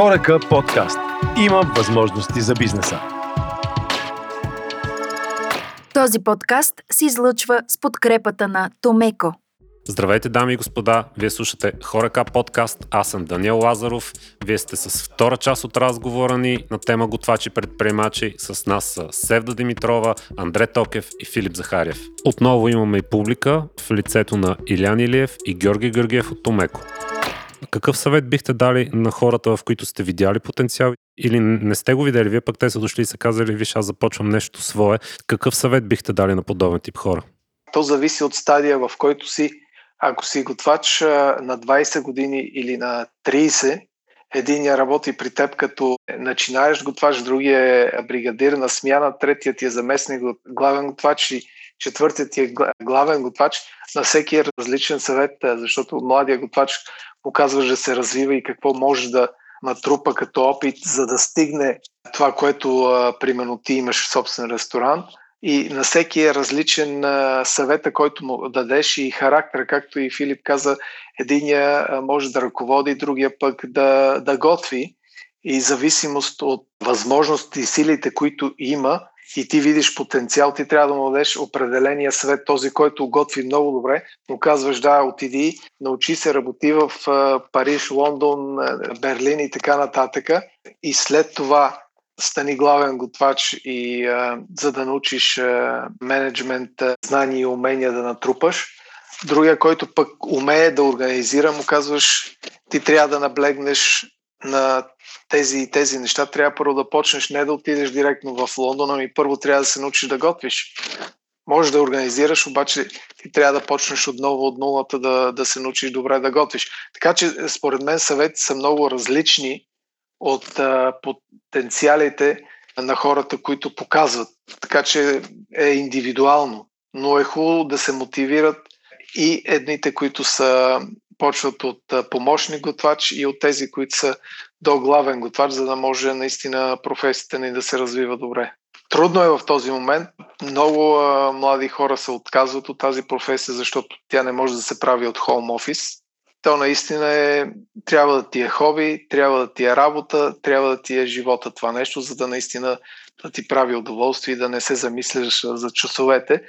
Хорака подкаст. Има възможности за бизнеса. Този подкаст се излъчва с подкрепата на Томеко. Здравейте, дами и господа! Вие слушате Хорака подкаст. Аз съм Даниел Лазаров. Вие сте с втора част от разговора ни на тема готвачи предприемачи. С нас са Севда Димитрова, Андре Токев и Филип Захарев. Отново имаме и публика в лицето на Илян Илиев и Георги Георгиев от Томеко. Какъв съвет бихте дали на хората, в които сте видяли потенциал или не сте го видели, вие пък те са дошли и са казали, виж, аз започвам нещо свое. Какъв съвет бихте дали на подобен тип хора? То зависи от стадия, в който си. Ако си готвач на 20 години или на 30, Единия работи при теб като начинаеш готвач, другия е бригадир на смяна, третият ти е заместник главен готвач и четвъртият ти е главен готвач. На всеки е различен съвет, защото младия готвач показваш да се развива и какво може да натрупа като опит, за да стигне това, което примерно ти имаш в собствен ресторант. И на всеки е различен съвета, който му дадеш и характер, както и Филип каза, единия може да ръководи, другия пък да, да готви. И зависимост от възможности и силите, които има, и ти видиш потенциал, ти трябва да му дадеш определения съвет, този, който готви много добре, му казваш да, отиди, научи се, работи в Париж, Лондон, Берлин и така нататък. И след това стани главен готвач и за да научиш менеджмент, знания и умения да натрупаш. Другия, който пък умее да организира, му казваш, ти трябва да наблегнеш на тези, тези неща, трябва първо да почнеш не да отидеш директно в Лондон, ами първо трябва да се научиш да готвиш. Може да организираш, обаче ти трябва да почнеш отново от нулата да, да се научиш добре да готвиш. Така че, според мен, съвети са много различни от а, потенциалите на хората, които показват. Така че е индивидуално. Но е хубаво да се мотивират и едните, които са почват от помощник готвач и от тези, които са до главен готвач, за да може наистина професията ни да се развива добре. Трудно е в този момент. Много а, млади хора се отказват от тази професия, защото тя не може да се прави от хоум офис. То наистина е, трябва да ти е хоби, трябва да ти е работа, трябва да ти е живота това нещо, за да наистина да ти прави удоволствие и да не се замисляш за часовете.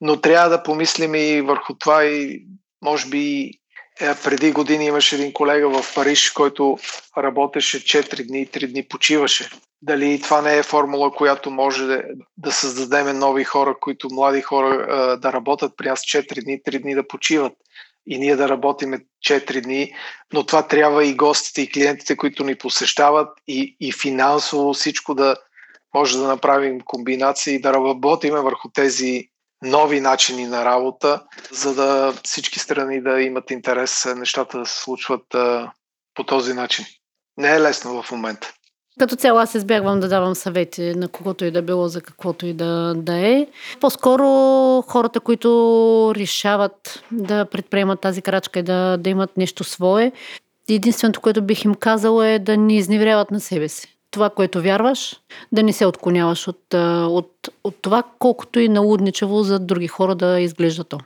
Но трябва да помислим и върху това и може би преди години имаше един колега в Париж, който работеше 4 дни и 3 дни почиваше. Дали това не е формула, която може да, да създадем нови хора, които млади хора е, да работят при нас 4 дни, 3 дни да почиват и ние да работиме 4 дни, но това трябва и гостите и клиентите, които ни посещават и, и финансово всичко да може да направим комбинации и да работиме върху тези нови начини на работа, за да всички страни да имат интерес нещата да се случват а, по този начин. Не е лесно в момента. Като цяло аз избягвам да давам съвети на когото и да било, за каквото и да, да е. По-скоро хората, които решават да предприемат тази крачка и да, да имат нещо свое, единственото, което бих им казала е да не изневеряват на себе си това, което вярваш, да не се отклоняваш от, от, от това, колкото и налудничево за други хора да изглежда то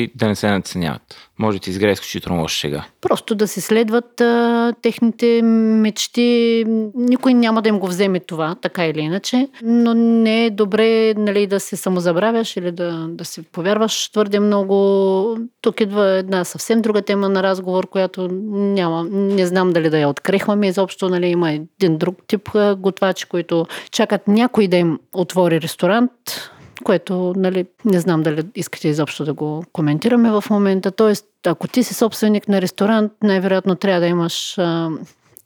и да не се наценяват. Може да ти изгрее изключително лоша шега. Просто да се следват а, техните мечти. Никой няма да им го вземе това, така или иначе. Но не е добре нали, да се самозабравяш или да, да се повярваш твърде много. Тук идва една съвсем друга тема на разговор, която няма. Не знам дали да я открехваме изобщо. Нали, има един друг тип готвачи, които чакат някой да им отвори ресторант което нали, не знам дали искате изобщо да го коментираме в момента. Тоест, ако ти си собственик на ресторант, най-вероятно трябва да имаш а,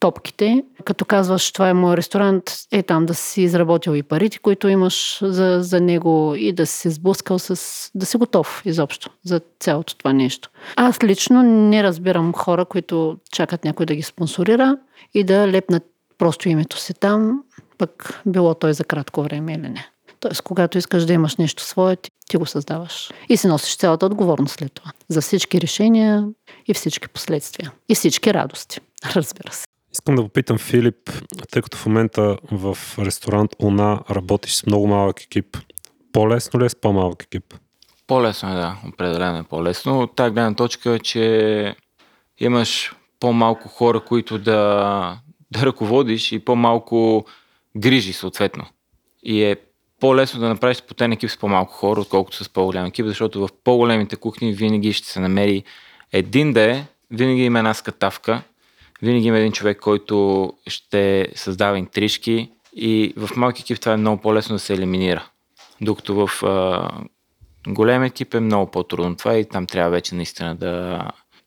топките. Като казваш, това е мой ресторант, е там да си изработил и парите, които имаш за, за него и да си сблъскал с... да си готов изобщо за цялото това нещо. Аз лично не разбирам хора, които чакат някой да ги спонсорира и да лепнат просто името си там, пък било той за кратко време или не. Тоест, когато искаш да имаш нещо свое, ти, ти го създаваш. И си носиш цялата отговорност след това. За всички решения и всички последствия. И всички радости, разбира се. Искам да попитам Филип, тъй като в момента в ресторант Уна работиш с много малък екип. По-лесно ли е с по-малък екип? По-лесно е, да. Определено е по-лесно. От тази гледна точка, че имаш по-малко хора, които да, да ръководиш и по-малко грижи съответно. И е по-лесно да направиш потен екип с по-малко хора, отколкото с по-голям екип, защото в по-големите кухни винаги ще се намери един да е, винаги има една скатавка, винаги има един човек, който ще създава интрижки и в малки екип това е много по-лесно да се елиминира. Докато в а, голем екип е много по-трудно това и там трябва вече наистина да,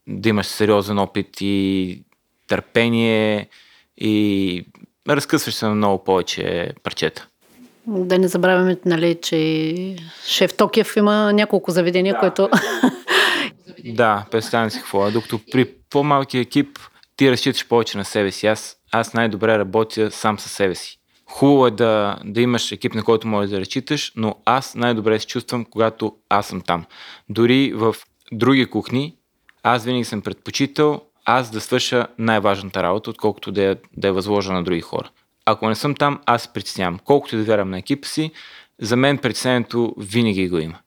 да имаш сериозен опит и търпение и разкъсваш се на много повече парчета. Да не забравяме, нали, че шеф Токиев има няколко заведения, да. което... Да, представям си какво е. Докато при по-малки екип ти разчиташ повече на себе си. Аз, аз най-добре работя сам със себе си. Хубаво е да, да имаш екип, на който можеш да разчиташ, но аз най-добре се чувствам, когато аз съм там. Дори в други кухни, аз винаги съм предпочитал аз да свърша най-важната работа, отколкото да е, да е възложа на други хора. Ако не съм там, аз притеснявам. Колкото и да вярвам на екипа си, за мен притеснението винаги го има.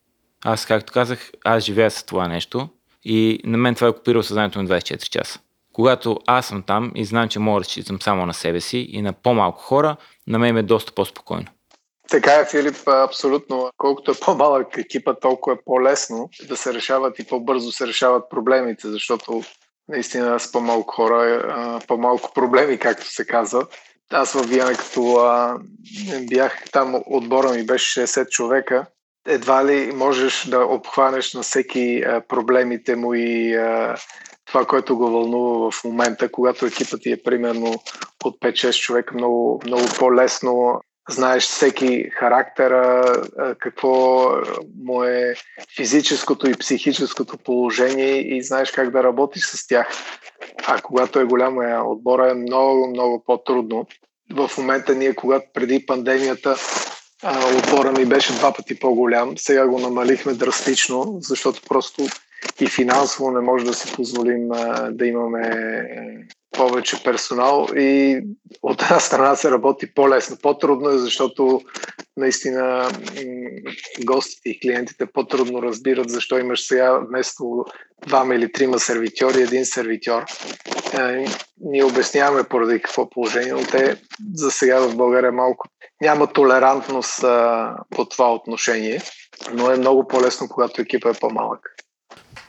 Аз, както казах, аз живея с това нещо и на мен това е копирало съзнанието на 24 часа. Когато аз съм там и знам, че мога да разчитам само на себе си и на по-малко хора, на мен е доста по-спокойно. Така е, Филип, абсолютно. Колкото е по-малък екипа, толкова е по-лесно да се решават и по-бързо се решават проблемите, защото наистина с по-малко хора, по-малко проблеми, както се казва. Аз във Виена, като а, бях там, отбора ми беше 60 човека, едва ли можеш да обхванеш на всеки а, проблемите му и а, това, което го вълнува в момента, когато екипът ти е примерно от 5-6 човека, много, много по-лесно знаеш всеки характера, какво му е физическото и психическото положение и знаеш как да работиш с тях. А когато е голяма отбора е много, много по-трудно. В момента ние, когато преди пандемията отбора ми беше два пъти по-голям, сега го намалихме драстично, защото просто и финансово не може да си позволим да имаме повече персонал и от една страна се работи по-лесно. По-трудно е, защото наистина гостите и клиентите по-трудно разбират защо имаш сега вместо двама или трима сервитьори, един сервитьор. Е, ние обясняваме поради какво положение, но те за сега в България малко няма толерантност по това отношение, но е много по-лесно, когато екипа е по-малък.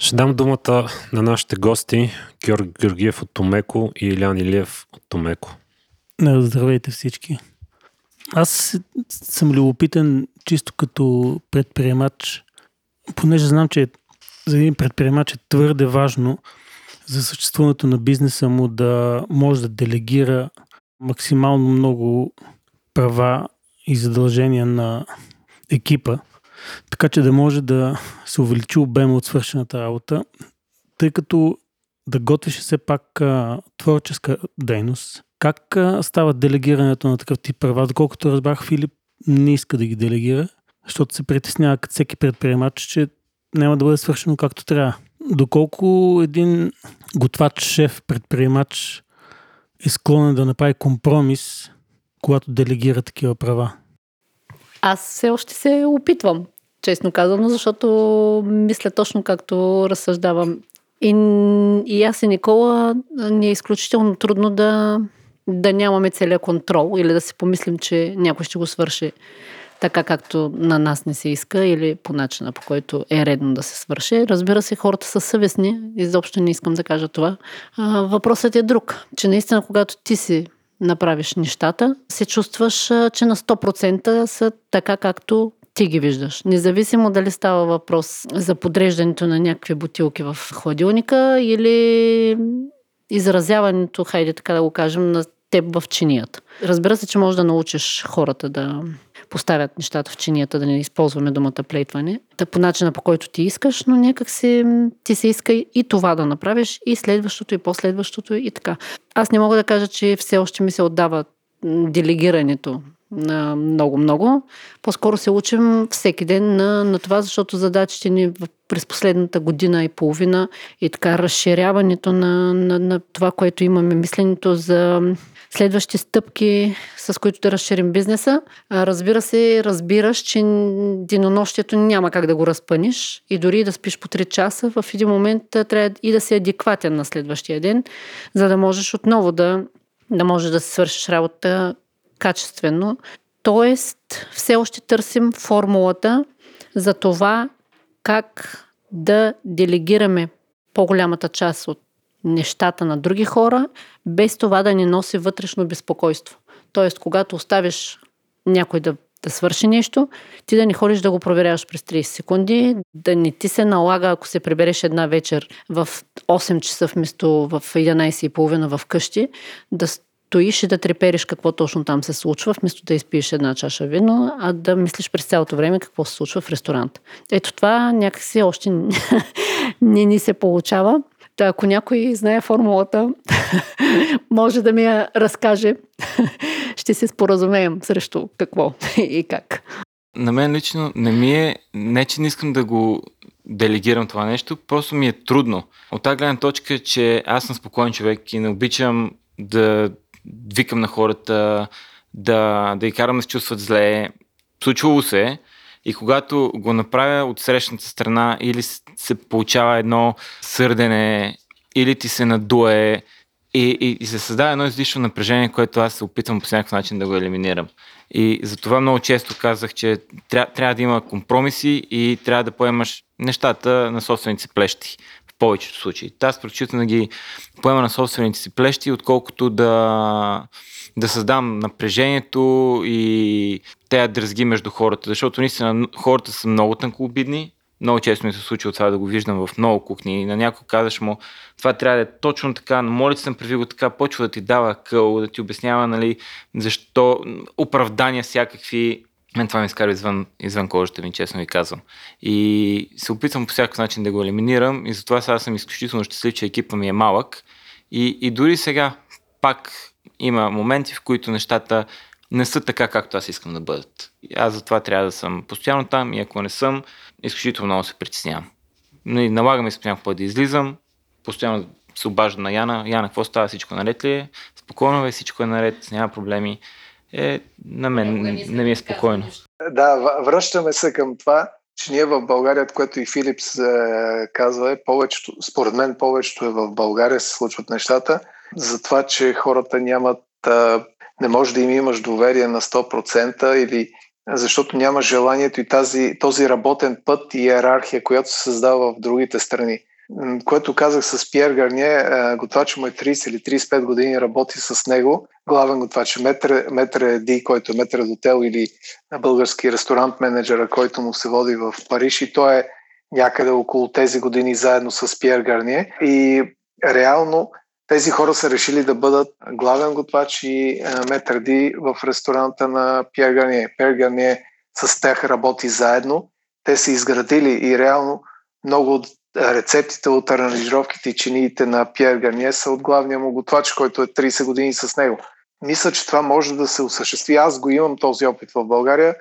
Ще дам думата на нашите гости Георг Георгиев от Томеко и Илян Илиев от Томеко. Здравейте всички. Аз съм любопитен чисто като предприемач, понеже знам, че за един предприемач е твърде важно за съществуването на бизнеса му да може да делегира максимално много права и задължения на екипа, така че да може да се увеличи обема от свършената работа, тъй като да готвиш все пак а, творческа дейност. Как а, става делегирането на такъв тип права? Доколкото разбрах, Филип не иска да ги делегира, защото се притеснява като всеки предприемач, че няма да бъде свършено както трябва. Доколко един готвач, шеф, предприемач е склонен да направи компромис, когато делегира такива права? Аз все още се опитвам, честно казано, защото мисля точно както разсъждавам. И, и аз и Никола ни е изключително трудно да, да нямаме целия контрол или да си помислим, че някой ще го свърши така както на нас не се иска или по начина по който е редно да се свърши. Разбира се, хората са съвестни, изобщо не искам да кажа това. А, въпросът е друг, че наистина когато ти си направиш нещата, се чувстваш, че на 100% са така както ти ги виждаш. Независимо дали става въпрос за подреждането на някакви бутилки в хладилника или изразяването, хайде така да го кажем, на теб в чинията. Разбира се, че можеш да научиш хората да поставят нещата в чинията, да не използваме думата плейтване, да по начина по който ти искаш, но някак си ти се иска и това да направиш, и следващото, и последващото, и така. Аз не мога да кажа, че все още ми се отдава делегирането много-много. По-скоро се учим всеки ден на, на това, защото задачите ни през последната година и половина и така разширяването на, на, на това, което имаме, мисленето за следващи стъпки, с които да разширим бизнеса. Разбира се, разбираш, че денонощието няма как да го разпъниш и дори да спиш по 3 часа, в един момент трябва и да си адекватен на следващия ден, за да можеш отново да да можеш да си свършиш работа качествено. Тоест, все още търсим формулата за това как да делегираме по-голямата част от нещата на други хора, без това да ни носи вътрешно безпокойство. Тоест, когато оставиш някой да, да свърши нещо, ти да не ходиш да го проверяваш през 30 секунди, да не ти се налага, ако се прибереш една вечер в 8 часа вместо в 11.30 в къщи, да стоиш и да трепериш какво точно там се случва, вместо да изпиеш една чаша вино, а да мислиш през цялото време какво се случва в ресторант. Ето това някакси още не ни се получава. Та, ако някой знае формулата, може да ми я разкаже. Ще се споразумеем срещу какво и как. На мен лично не ми е, не че не искам да го делегирам това нещо, просто ми е трудно. От тази гледна точка, че аз съм спокоен човек и не обичам да викам на хората, да, да ги карам да се чувстват зле. Случвало се и когато го направя от срещната страна или се получава едно сърдене, или ти се надуе и, и, и се създава едно излишно напрежение, което аз се опитвам по всякакъв начин да го елиминирам. И затова много често казах, че тря, трябва да има компромиси и трябва да поемаш нещата на собствените плещи повечето случаи. Аз предпочитам да ги поема на собствените си плещи, отколкото да, да създам напрежението и тея дръзги между хората, защото наистина хората са много тънкообидни, много често ми се случва това да го виждам в много кухни. На някой казваш му, това трябва да е точно така, моля съм прави го така, почва да ти дава къл, да ти обяснява, нали, защо оправдания всякакви. Мен това ми изкара извън, извън кожата ми, честно ви казвам. И се опитвам по всякакъв начин да го елиминирам и затова сега съм изключително щастлив, че екипа ми е малък. И, и дори сега пак има моменти, в които нещата не са така, както аз искам да бъдат. Аз затова трябва да съм постоянно там и ако не съм, изключително много се притеснявам. Налагаме се по някакъв път да излизам, постоянно се обажда на Яна. Яна, какво става? Всичко наред ли е? Спокойно е, всичко е наред, няма проблеми. Е, на мен не, не ми е спокойно. Да, връщаме се към това, че ние в България, което и Филипс е, казва, е повечето, според мен повечето е в България се случват нещата, за това, че хората нямат, не може да им имаш доверие на 100% или защото няма желанието и тази, този работен път и иерархия, която се създава в другите страни. Което казах с Пьер Гарние, готвач му е 30 или 35 години, работи с него. Главен готвач е Метре, Метре Ди, който е Метре Дотел или български ресторант менеджера, който му се води в Париж и той е някъде около тези години заедно с Пьер Гарние. И реално тези хора са решили да бъдат главен готвач и метърди в ресторанта на Пьер Гарние. Пьер Гарние с тях работи заедно. Те са изградили и реално много от рецептите от аранжировките и чиниите на Пьер Гарние са от главния му готвач, който е 30 години с него. Мисля, че това може да се осъществи. Аз го имам този опит в България.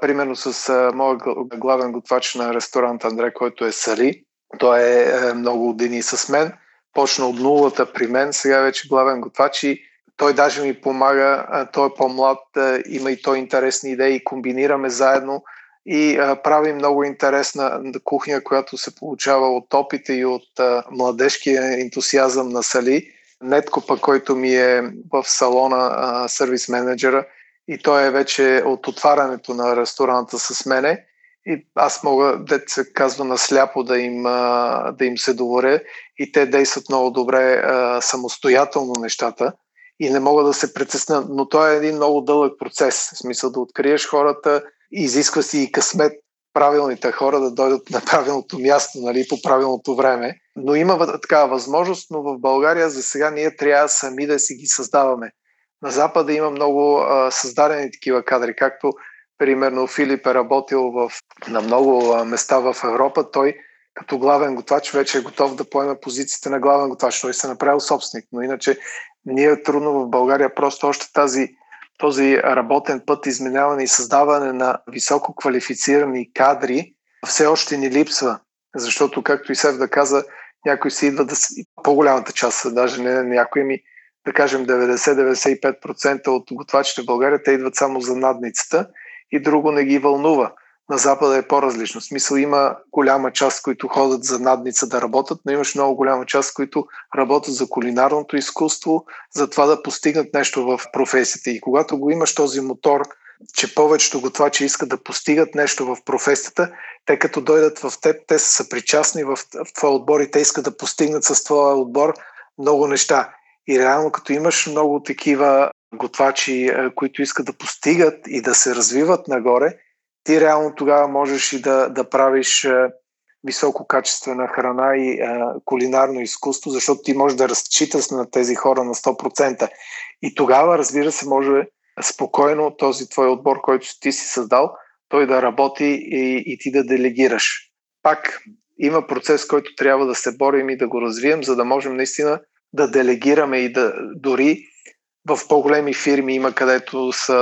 Примерно с моят главен готвач на ресторант Андре, който е Сали. Той е, е много години с мен – почна от нулата при мен, сега вече главен готвач и той даже ми помага, той е по-млад, има и той интересни идеи, комбинираме заедно и а, прави много интересна кухня, която се получава от опита и от а, младежкия ентусиазъм на Сали. Нетко който ми е в салона а, сервис менеджера и той е вече от отварянето на ресторанта с мене. И аз мога, дет се казва, насляпо да им, да им се доверя. И те действат много добре самостоятелно нещата. И не мога да се притесна, но той е един много дълъг процес, в смисъл да откриеш хората, изисква си и късмет правилните хора да дойдат на правилното място, нали, по правилното време. Но има такава възможност, но в България за сега ние трябва сами да си ги създаваме. На Запада има много а, създадени такива кадри, както Примерно Филип е работил в, на много места в Европа. Той като главен готвач вече е готов да поеме позицията на главен готвач. Той се е направил собственик. Но иначе ние е трудно в България просто още тази, този работен път, изменяване и създаване на високо квалифицирани кадри все още ни липсва. Защото, както и Сев да каза, някой си идва да... По-голямата част, даже не някои ми, да кажем 90-95% от готвачите в България, те идват само за надницата и друго не ги вълнува. На Запада е по-различно. В смисъл има голяма част, които ходят за надница да работят, но имаш много голяма част, които работят за кулинарното изкуство, за това да постигнат нещо в професията. И когато го имаш този мотор, че повечето готвачи искат да постигат нещо в професията, те като дойдат в теб, те са съпричастни в, в твоя отбор и те искат да постигнат с твоя отбор много неща. И реално като имаш много такива готвачи, които искат да постигат и да се развиват нагоре, ти реално тогава можеш и да, да правиш висококачествена храна и а, кулинарно изкуство, защото ти можеш да разчиташ на тези хора на 100%. И тогава, разбира се, може спокойно този твой отбор, който ти си създал, той да работи и, и ти да делегираш. Пак има процес, който трябва да се борим и да го развием, за да можем наистина да делегираме и да дори в по-големи фирми има, където са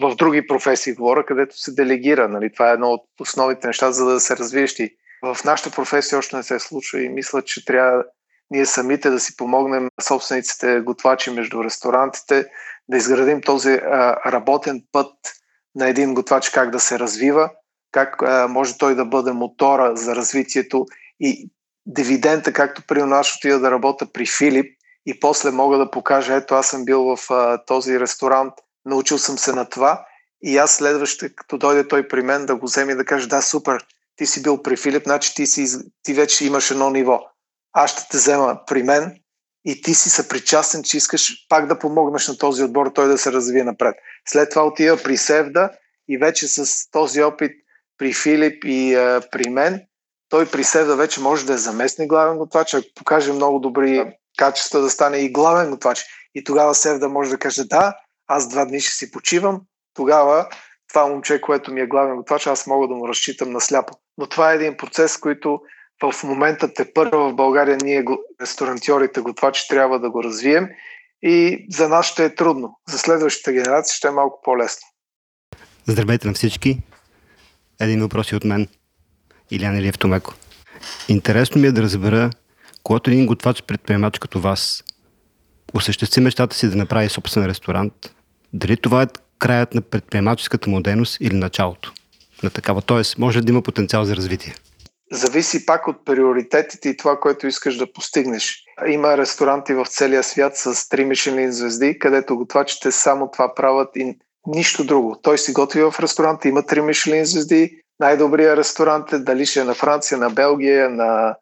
в други професии говоря, където се делегира. Нали? Това е едно от основните неща, за да се развиеш ти. В нашата професия още не се случва и мисля, че трябва ние самите да си помогнем собствениците готвачи между ресторантите, да изградим този а, работен път на един готвач как да се развива, как а, може той да бъде мотора за развитието и дивидента, както при нас отида да работя при Филип и после мога да покажа, ето аз съм бил в а, този ресторант, научил съм се на това и аз следващите, като дойде той при мен, да го вземе и да каже, да, супер, ти си бил при Филип, значи ти, си, ти вече имаш едно ниво. Аз ще те взема при мен и ти си съпричастен, че искаш пак да помогнеш на този отбор, той да се развие напред. След това отива при Севда и вече с този опит при Филип и а, при мен, той при Севда вече може да е заместник главен готвач, ако покаже много добри качества да стане и главен готвач. И тогава Севда може да каже да, аз два дни ще си почивам, тогава това момче, което ми е главен готвач, аз мога да му разчитам на сляпо. Но това е един процес, който в момента те първа в България ние, ресторантьорите, готвачи, трябва да го развием и за нас ще е трудно. За следващите генерации ще е малко по-лесно. Здравейте на всички! Един въпрос е от мен. Илян Илиев Томеко. Интересно ми е да разбера, когато един готвач предприемач като вас осъществи мечтата си да направи собствен ресторант, дали това е краят на предприемаческата му дейност или началото на такава? Тоест, може да има потенциал за развитие? зависи пак от приоритетите и това, което искаш да постигнеш. Има ресторанти в целия свят с 3 Мишелин звезди, където готвачите само това правят и нищо друго. Той си готви в ресторанта, има 3 Мишелин звезди, най-добрия ресторант е дали ще е на Франция, на Белгия, на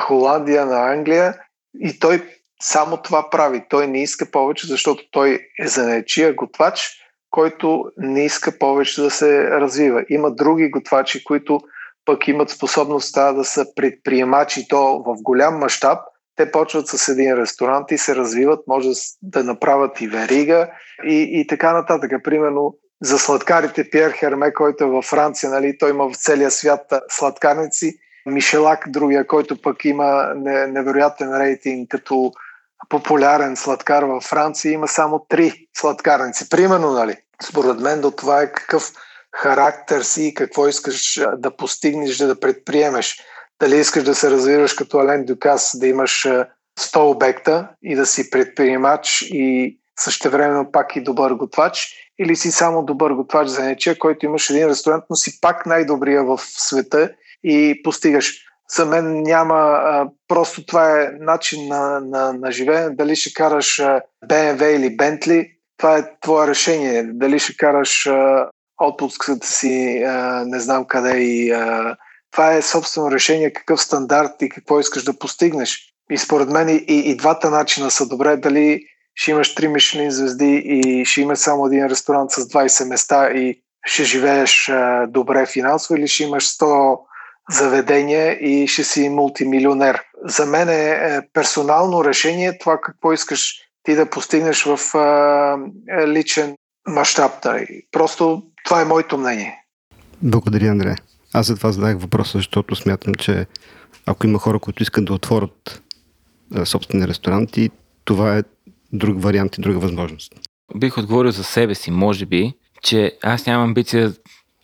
Холандия, на Англия и той само това прави. Той не иска повече, защото той е занечия готвач, който не иска повече да се развива. Има други готвачи, които пък имат способността да са предприемачи то в голям мащаб, те почват с един ресторант и се развиват, може да направят и верига и, и така нататък. Примерно за сладкарите Пьер Херме, който е във Франция, нали, той има в целия свят сладкарници. Мишелак, другия, който пък има невероятен рейтинг като популярен сладкар във Франция, има само три сладкарници. Примерно, нали? Според мен до това е какъв характер си и какво искаш да постигнеш, да предприемеш. Дали искаш да се развиваш като Ален Дюкас, да имаш 100 обекта и да си предприемач и същевременно пак и добър готвач, или си само добър готвач за нечия, който имаш един ресторант, но си пак най-добрия в света и постигаш. За мен няма, просто това е начин на, на, на живеене. Дали ще караш BMW или Bentley, това е твое решение. Дали ще караш отпуската си, не знам къде и това е собствено решение какъв стандарт и какво искаш да постигнеш. И според мен и, и двата начина са добре. Дали ще имаш три Мишлин звезди и ще имаш само един ресторант с 20 места и ще живееш добре финансово или ще имаш 100 заведения и ще си мултимилионер. За мен е, е персонално решение това какво искаш ти да постигнеш в а, е, личен мащаб. Да. Просто това е моето мнение. Благодаря, Андре. Аз за това задах въпроса, защото смятам, че ако има хора, които искат да отворят собствени ресторанти, това е друг вариант и друга възможност. Бих отговорил за себе си, може би, че аз нямам амбиция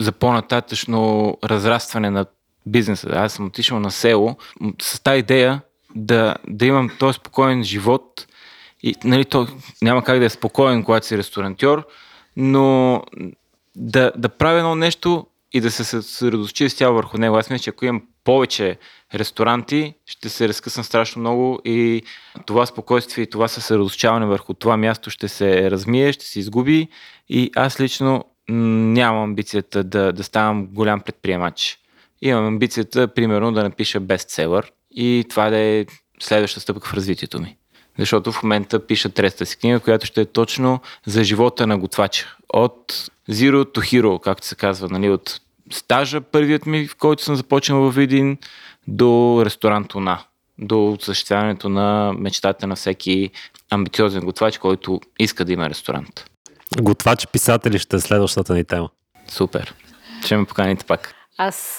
за по-нататъчно разрастване на бизнеса. Аз съм отишъл на село с тази идея да, да имам този спокоен живот и нали, то няма как да е спокоен, когато си ресторантьор, но да, да правя едно нещо, и да се съсредоточи цяло върху него. Аз мисля, че ако имам повече ресторанти, ще се разкъсам страшно много и това спокойствие и това съсредоточаване върху това място ще се размие, ще се изгуби и аз лично нямам амбицията да, да ставам голям предприемач. Имам амбицията, примерно, да напиша бестселър и това да е следваща стъпка в развитието ми. Защото в момента пиша третата си книга, която ще е точно за живота на готвача. От Zero to Hero, както се казва, нали, от стажа първият ми, в който съм започнал във Видин, до ресторант Уна, до осъществяването на мечтата на всеки амбициозен готвач, който иска да има ресторант. Готвачи писатели ще е следващата ни тема. Супер. Ще ме поканите пак. Аз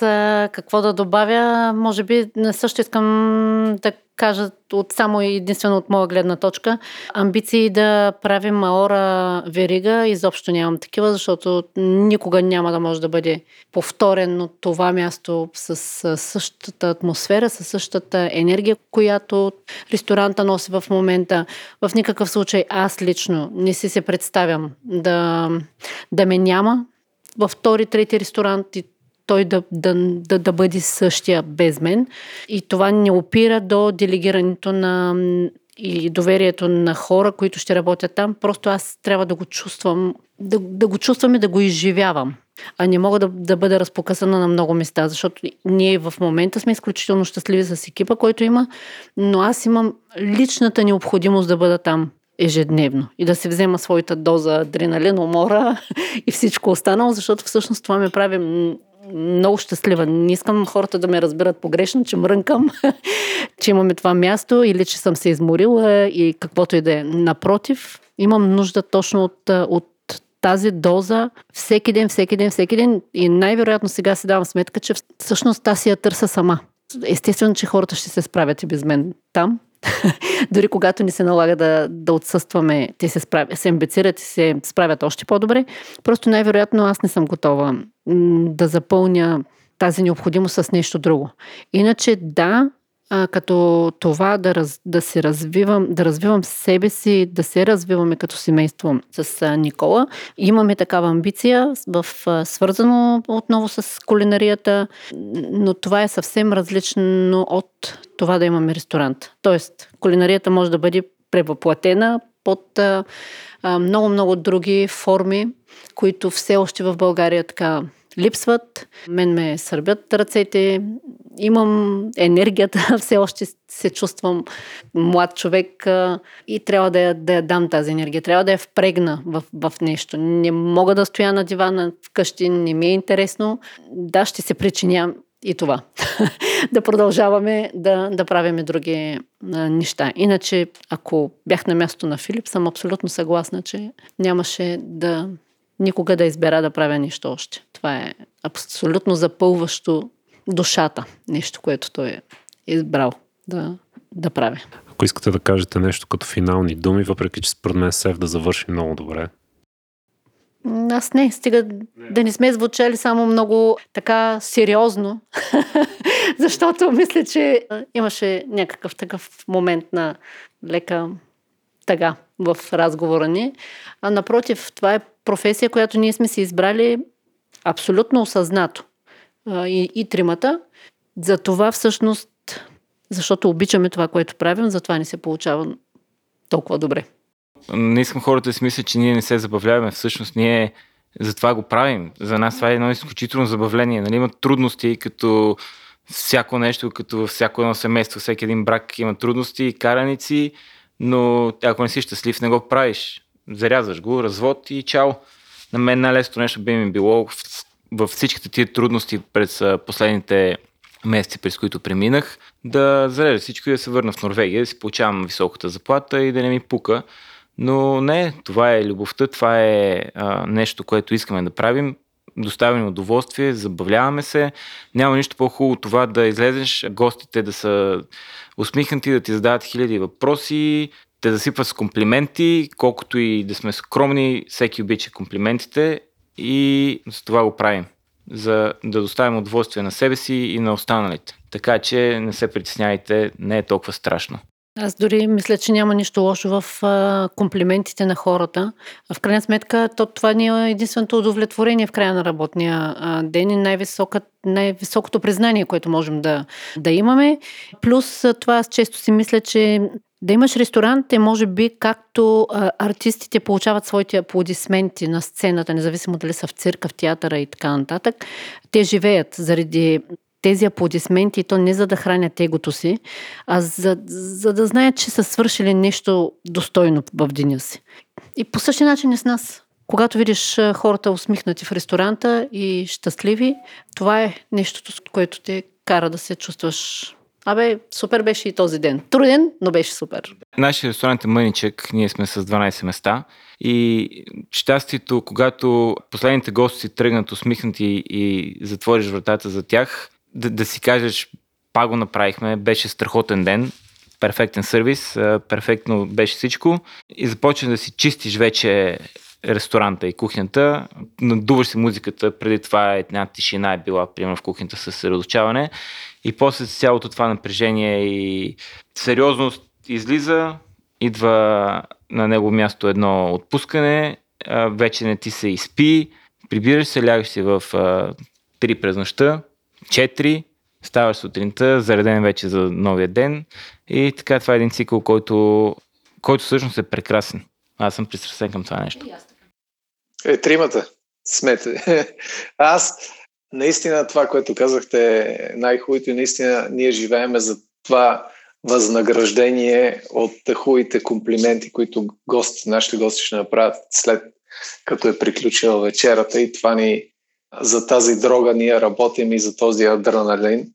какво да добавя, може би също искам да кажа от само единствено от моя гледна точка. Амбиции да правим Маора верига изобщо нямам такива, защото никога няма да може да бъде повторено това място с същата атмосфера, с същата енергия, която ресторанта носи в момента. В никакъв случай аз лично не си се представям да, да ме няма във втори, трети ресторант и той да, да, да, да бъде същия без мен. И това не опира до делегирането на и доверието на хора, които ще работят там. Просто аз трябва да го чувствам, да, да го чувствам и да го изживявам. А не мога да, да бъда разпокъсана на много места, защото ние в момента сме изключително щастливи с екипа, който има, но аз имам личната необходимост да бъда там ежедневно и да се взема своята доза адреналин, умора и всичко останало, защото всъщност това ме прави много щастлива. Не искам хората да ме разбират погрешно, че мрънкам, че имаме това място или че съм се изморила и каквото и да е. Напротив, имам нужда точно от, от тази доза всеки ден, всеки ден, всеки ден и най-вероятно сега си давам сметка, че всъщност тази си я търса сама. Естествено, че хората ще се справят и без мен там, Дори когато ни се налага да, да отсъстваме, те се, справят, се амбицират и се справят още по-добре. Просто най-вероятно аз не съм готова да запълня тази необходимост с нещо друго. Иначе да, а, като това да, раз, да се развивам, да развивам себе си, да се развиваме като семейство с а, Никола. Имаме такава амбиция, в, а, свързано отново с кулинарията, но това е съвсем различно от това да имаме ресторант. Тоест, кулинарията може да бъде превъплатена под много-много други форми, които все още в България така липсват. Мен ме сърбят ръцете, имам енергията, все още се чувствам млад човек и трябва да я, да я дам тази енергия. Трябва да я впрегна в, в нещо. Не мога да стоя на дивана вкъщи, не ми е интересно. Да, ще се причиням и това. да продължаваме да, да правиме други а, неща. Иначе, ако бях на място на Филип, съм абсолютно съгласна, че нямаше да никога да избера да правя нищо още. Това е абсолютно запълващо душата, нещо, което той е избрал да, да прави. Ако искате да кажете нещо като финални думи, въпреки че според мен Сев да завърши много добре. Аз не, стига да не сме звучали само много така сериозно, защото мисля, че имаше някакъв такъв момент на лека тъга в разговора ни. А напротив, това е професия, която ние сме си избрали абсолютно осъзнато. И, и тримата. За това всъщност, защото обичаме това, което правим, затова ни се получава толкова добре. Не искам хората да си мислят, че ние не се забавляваме. Всъщност ние затова го правим. За нас това е едно изключително забавление. Нали, има трудности, като всяко нещо, като всяко едно семейство, всеки един брак има трудности и караници, но ако не си щастлив, не го правиш. Зарязваш го, развод и чао. На мен най-лесното нещо би ми било във всичките тия трудности през последните месеци, през които преминах, да зарежа всичко и да се върна в Норвегия, да си получавам високата заплата и да не ми пука. Но не, това е любовта, това е а, нещо, което искаме да правим. Доставяме удоволствие, забавляваме се. Няма нищо по-хубаво това да излезеш, гостите да са усмихнати, да ти задават хиляди въпроси, те засипват с комплименти, колкото и да сме скромни, всеки обича комплиментите и за това го правим. За да доставим удоволствие на себе си и на останалите. Така че не се притесняйте, не е толкова страшно. Аз дори мисля, че няма нищо лошо в а, комплиментите на хората. В крайна сметка, то, това ни е единственото удовлетворение в края на работния а, ден и най-висока, най-високото признание, което можем да, да имаме. Плюс това аз често си мисля, че да имаш ресторант е може би както а, артистите получават своите аплодисменти на сцената, независимо дали са в цирка, в театъра и така нататък. Те живеят заради тези аплодисменти, то не за да хранят егото си, а за, за да знаят, че са свършили нещо достойно в деня си. И по същия начин е с нас. Когато видиш хората усмихнати в ресторанта и щастливи, това е нещото, което те кара да се чувстваш Абе, супер беше и този ден. Труден, но беше супер. Нашия ресторант е мъничък, ние сме с 12 места и щастието, когато последните гости тръгнат усмихнати и затвориш вратата за тях, да, да си кажеш, па го направихме, беше страхотен ден, перфектен сервис, перфектно беше всичко и започна да си чистиш вече ресторанта и кухнята, надуваш си музиката, преди това една тишина е била, примерно в кухнята с съсредоточаване и после цялото това напрежение и сериозност излиза, идва на него място едно отпускане, вече не ти се изпи, прибираш се, лягаш си в 3 през нощта, 4, ставаш сутринта, зареден вече за новия ден и така това е един цикъл, който, който всъщност е прекрасен. Аз съм пристрастен към това нещо. Е, тримата смете. Аз наистина това, което казахте е най-хубавото и наистина ние живееме за това възнаграждение от хубавите комплименти, които гости, нашите гости ще направят след като е приключила вечерата и това ни за тази дрога ние работим и за този адреналин,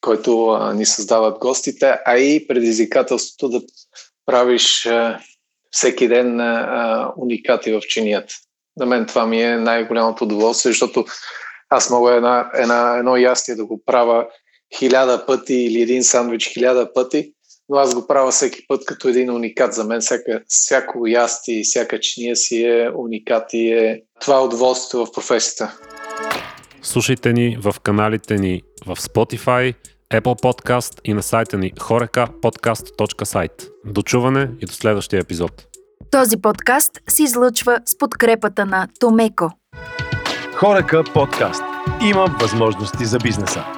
който а, ни създават гостите, а и предизвикателството да правиш а, всеки ден а, уникати в чинията. На мен това ми е най-голямото удоволствие, защото аз мога една, една, едно ястие да го правя хиляда пъти или един сандвич хиляда пъти, но аз го правя всеки път като един уникат. За мен всяка, всяко ястие и всяка чиния си е уникат и е това е удоволствието в професията. Слушайте ни в каналите ни в Spotify, Apple Podcast и на сайта ни horekapodcast.site. До чуване и до следващия епизод. Този подкаст се излъчва с подкрепата на Томеко. Хорека подкаст. Има възможности за бизнеса.